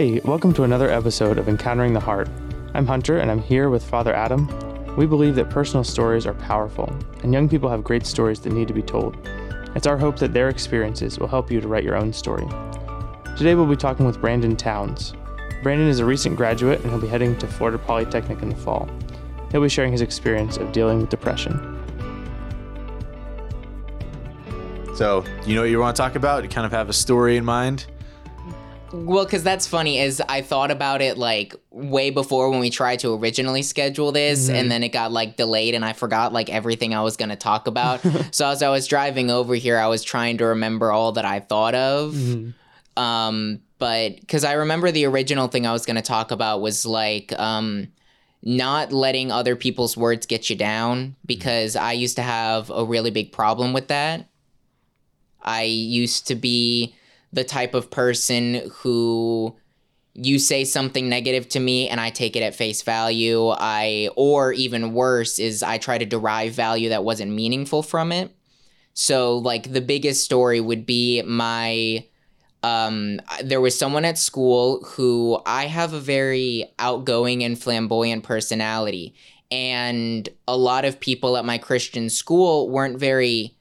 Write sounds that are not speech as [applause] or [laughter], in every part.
Hey, welcome to another episode of Encountering the Heart. I'm Hunter and I'm here with Father Adam. We believe that personal stories are powerful, and young people have great stories that need to be told. It's our hope that their experiences will help you to write your own story. Today we'll be talking with Brandon Towns. Brandon is a recent graduate and he'll be heading to Florida Polytechnic in the fall. He'll be sharing his experience of dealing with depression. So, you know what you want to talk about? You kind of have a story in mind? Well, because that's funny, is I thought about it like way before when we tried to originally schedule this, Mm-hmm. and then it got like delayed, and I forgot like everything I was gonna talk about. [laughs] so as I was driving over here, I was trying to remember all that I thought of. Mm-hmm. Um, but because I remember the original thing I was gonna talk about was like um, not letting other people's words get you down, because I used to have a really big problem with that. I used to be the type of person who you say something negative to me and I take it at face value. I or even worse is I try to derive value that wasn't meaningful from it. So like the biggest story would be my um there was someone at school who I have a very outgoing and flamboyant personality and a lot of people at my Christian school weren't very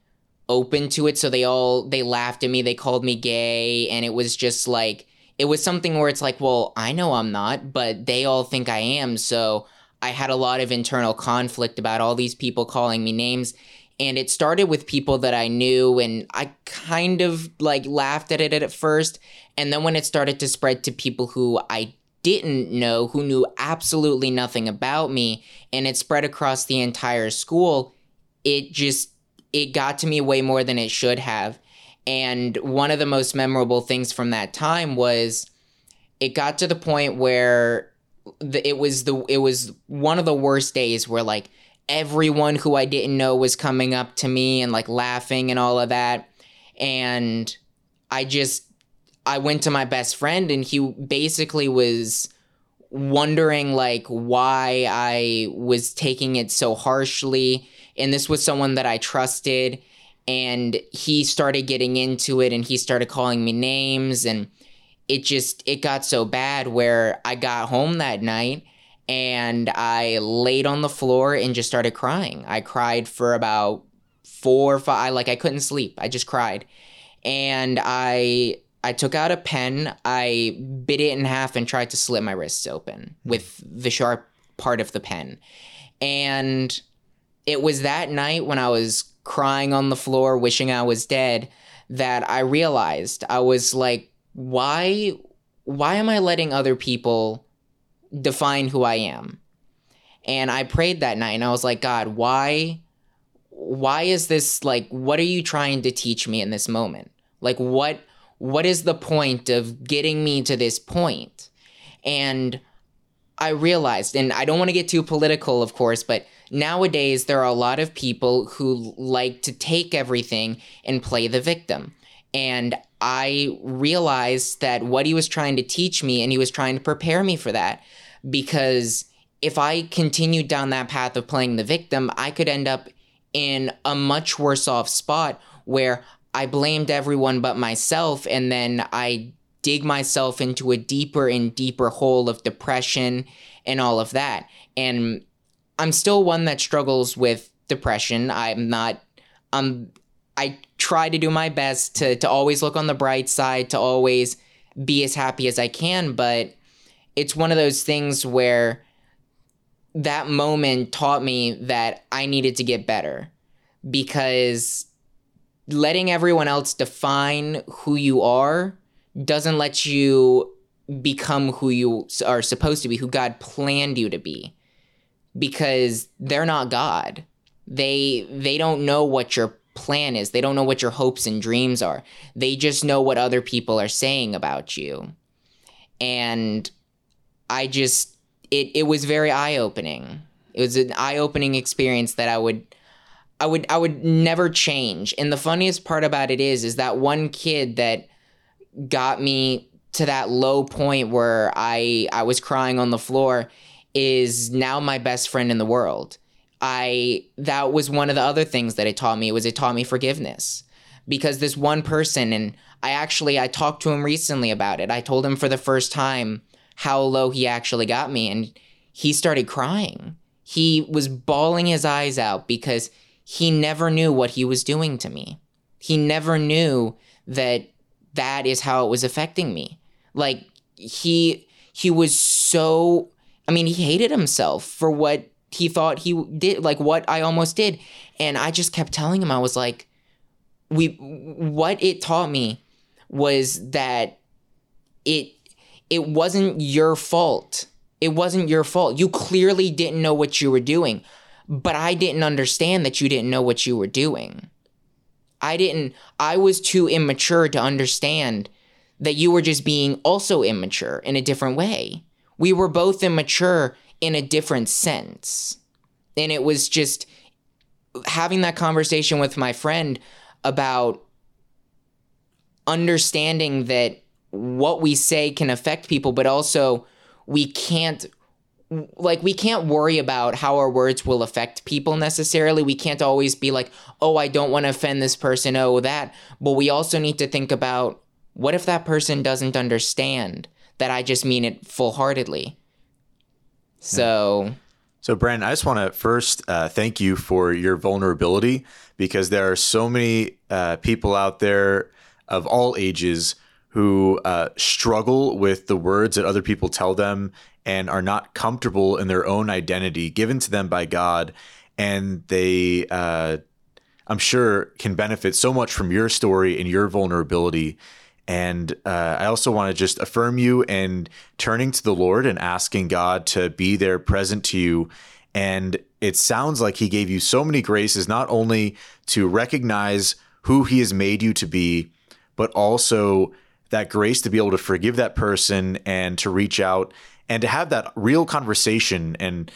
open to it. So they all they laughed at me. They called me gay. And it was just like it was something where it's like well i know i'm not but they all think i am. So i had a lot of internal conflict about all these people calling me names. And it started with people that i knew and i kind of like laughed at it at first. And then when it started to spread to people who i didn't know who knew absolutely nothing about me and it spread across the entire school it just it got to me way more than it should have. And one of the most memorable things from that time was it got to the point where the, it was the it was one of the worst days where like everyone who I didn't know was coming up to me and like laughing and all of that and I just I went to my best friend and he basically was wondering like why I was taking it so harshly and this was someone that I trusted and he started getting into it and he started calling me names and it just it got so bad where I got home that night and I laid on the floor and just started crying. I cried for about 4 or 5 like I couldn't sleep. I just cried. And I I took out a pen, I bit it in half and tried to slit my wrists open hmm. with the sharp part of the pen. And it was that night when I was crying on the floor, wishing I was dead, that I realized I was like, why why am I letting other people define who I am? And I prayed that night and I was like, God, why why is this like what are you trying to teach me in this moment? Like what what is the point of getting me to this point? And I realized, and I don't want to get too political, of course, but nowadays there are a lot of people who like to take everything and play the victim. And I realized that what he was trying to teach me, and he was trying to prepare me for that, because if I continued down that path of playing the victim, I could end up in a much worse off spot where I blamed everyone but myself, and then I dig myself into a deeper and deeper hole of depression and all of that. And I'm still one that struggles with depression. I'm not um I try to do my best to to always look on the bright side, to always be as happy as I can, but it's one of those things where that moment taught me that I needed to get better because letting everyone else define who you are doesn't let you become who you are supposed to be, who God planned you to be. Because they're not God. They they don't know what your plan is. They don't know what your hopes and dreams are. They just know what other people are saying about you. And I just it it was very eye-opening. It was an eye-opening experience that I would I would I would never change. And the funniest part about it is is that one kid that got me to that low point where I I was crying on the floor is now my best friend in the world. I that was one of the other things that it taught me was it taught me forgiveness. Because this one person and I actually I talked to him recently about it. I told him for the first time how low he actually got me and he started crying. He was bawling his eyes out because he never knew what he was doing to me. He never knew that that is how it was affecting me. Like he he was so I mean, he hated himself for what he thought he did, like what I almost did. And I just kept telling him I was like we what it taught me was that it it wasn't your fault. It wasn't your fault. You clearly didn't know what you were doing, but I didn't understand that you didn't know what you were doing. I didn't I was too immature to understand that you were just being also immature in a different way. We were both immature in a different sense. And it was just having that conversation with my friend about understanding that what we say can affect people, but also we can't like we can't worry about how our words will affect people necessarily. We can't always be like, "Oh, I don't want to offend this person, oh that." But we also need to think about what if that person doesn't understand that I just mean it full-heartedly. So, So, Brandon, I just want to first uh, thank you for your vulnerability because there are so many uh, people out there of all ages who uh, struggle with the words that other people tell them and are not comfortable in their own identity given to them by God. And they, uh, I'm sure, can benefit so much from your story and your vulnerability. And uh, I also want to just affirm you and turning to the Lord and asking God to be there present to you. And it sounds like He gave you so many graces, not only to recognize who He has made you to be, but also that grace to be able to forgive that person and to reach out and to have that real conversation and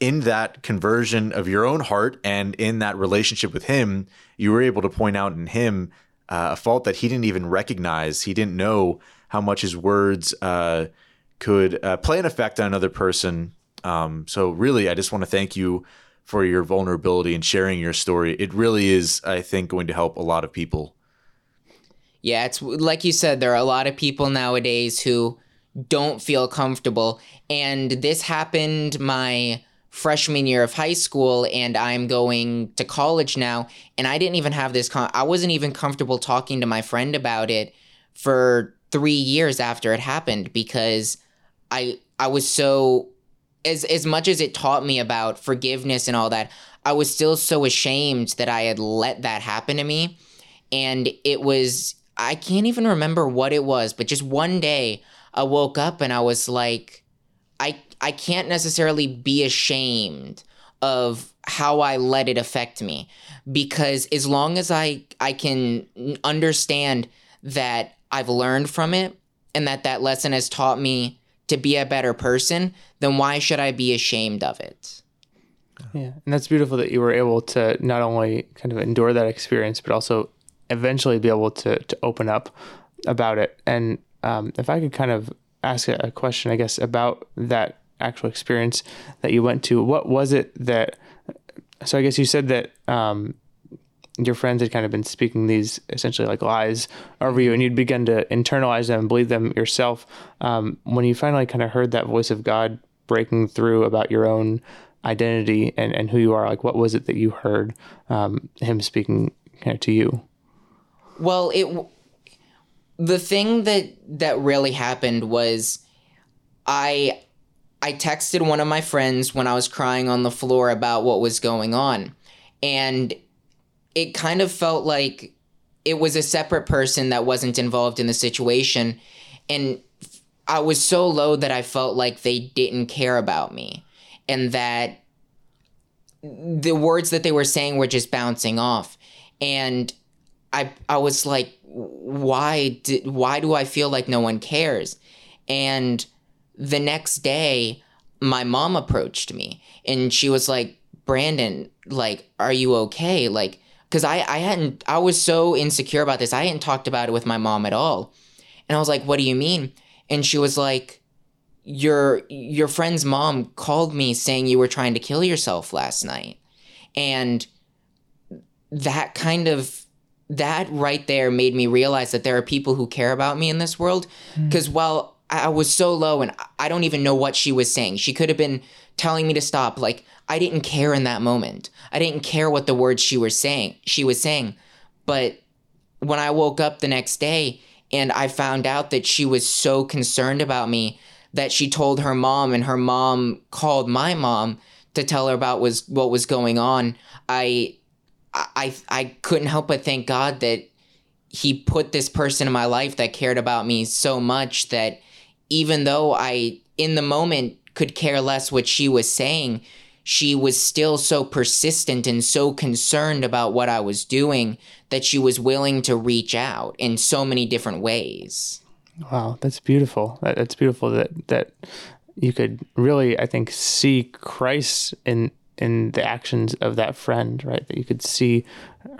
in that conversion of your own heart and in that relationship with him you were able to point out in him uh, a fault that he didn't even recognize. He didn't know how much his words uh, could uh, play an effect on another person. Um, so really i just want to thank you for your vulnerability and sharing your story. It really is i think going to help a lot of people yeah, it's like you said, there are a lot of people nowadays who don't feel comfortable. And this happened my freshman year of high school, and I'm going to college now. And I didn't even have this, con- I wasn't even comfortable talking to my friend about it for three years after it happened because I, I was so, as, as much as it taught me about forgiveness and all that, I was still so ashamed that I had let that happen to me. And it was I can't even remember what it was, but just one day I woke up and I was like, I I can't necessarily be ashamed of how I let it affect me because as long as I I can understand that I've learned from it and that that lesson has taught me to be a better person, then why should I be ashamed of it? Yeah, and that's beautiful that you were able to not only kind of endure that experience, but also eventually be able to to open up about it. And um, if I could kind of ask a question, I guess about that actual experience that you went to, what was it that? So I guess you said that um, your friends had kind of been speaking these essentially like lies over you, and you'd begun to internalize them and believe them yourself. Um, when you finally kind of heard that voice of God breaking through about your own identity and, and who you are, like what was it that you heard um, him speaking kind of to you? Well, it the thing that that really happened was I I texted one of my friends when I was crying on the floor about what was going on. And it kind of felt like it was a separate person that wasn't involved in the situation and I was so low that I felt like they didn't care about me and that the words that they were saying were just bouncing off. And I I was like, why did why do I feel like no one cares? And the next day, my mom approached me and she was like, Brandon, like, are you okay? Like, because I, I hadn't, I was so insecure about this. I hadn't talked about it with my mom at all. And I was like, what do you mean? And she was like, your, your friend's mom called me saying you were trying to kill yourself last night. And that kind of that right there made me realize that there are people who care about me in this world. Hmm. Because while I was so low and I don't even know what she was saying, she could have been telling me to stop. Like I didn't care in that moment. I didn't care what the words she was saying. She was saying, but when I woke up the next day and I found out that she was so concerned about me that she told her mom and her mom called my mom to tell her about was what was going on. I I I couldn't help but thank God that he put this person in my life that cared about me so much that even though I in the moment could care less what she was saying, she was still so persistent and so concerned about what I was doing that she was willing to reach out in so many different ways. Wow, that's beautiful. That, that's beautiful that that you could really, I think, see Christ in in the actions of that friend, right? That you could see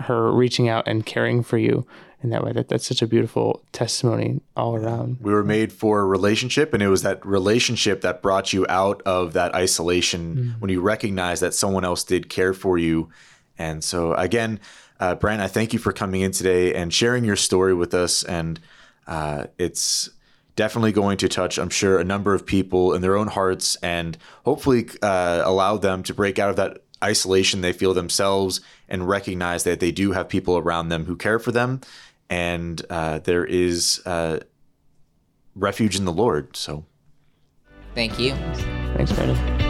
her reaching out and caring for you in that way. That that's such a beautiful testimony all around. We were made for a relationship, and it was that relationship that brought you out of that isolation mm. when you recognized that someone else did care for you. And so, again, uh, Brent, I thank you for coming in today and sharing your story with us. And uh, it's definitely going to touch, I'm sure, a number of people in their own hearts and hopefully uh, allow them to break out of that isolation they feel themselves and recognize that they do have people around them who care for them and uh, there is uh, refuge in the Lord. So, thank you. Thanks, Brandon.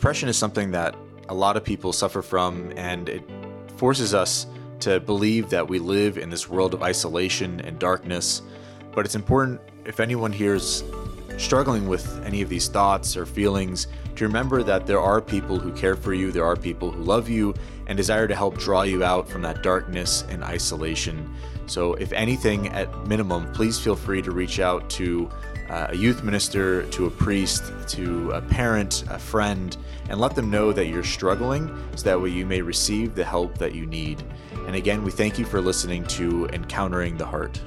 Depression is something that a lot of people suffer from, and it forces us to believe that we live in this world of isolation and darkness. But it's important if anyone here is struggling with any of these thoughts or feelings to remember that there are people who care for you, there are people who love you and desire to help draw you out from that darkness and isolation. So, if anything, at minimum, please feel free to reach out to uh, a youth minister, to a priest, to a parent, a friend, and let them know that you're struggling so that way you may receive the help that you need. And again, we thank you for listening to Encountering the Heart.